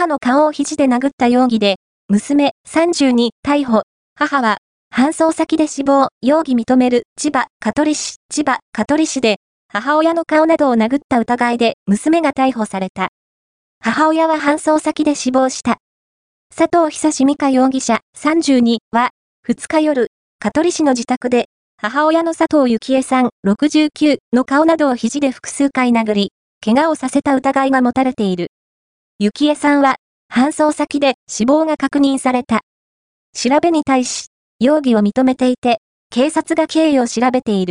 母の顔を肘で殴った容疑で、娘32逮捕。母は、搬送先で死亡、容疑認める、千葉、香取市、千葉、香取市で、母親の顔などを殴った疑いで娘が逮捕された。母親は搬送先で死亡した。佐藤久志美香容疑者32は、2日夜、香取市の自宅で、母親の佐藤幸恵さん69の顔などを肘で複数回殴り、怪我をさせた疑いが持たれている。幸恵さんは、搬送先で死亡が確認された。調べに対し、容疑を認めていて、警察が経緯を調べている。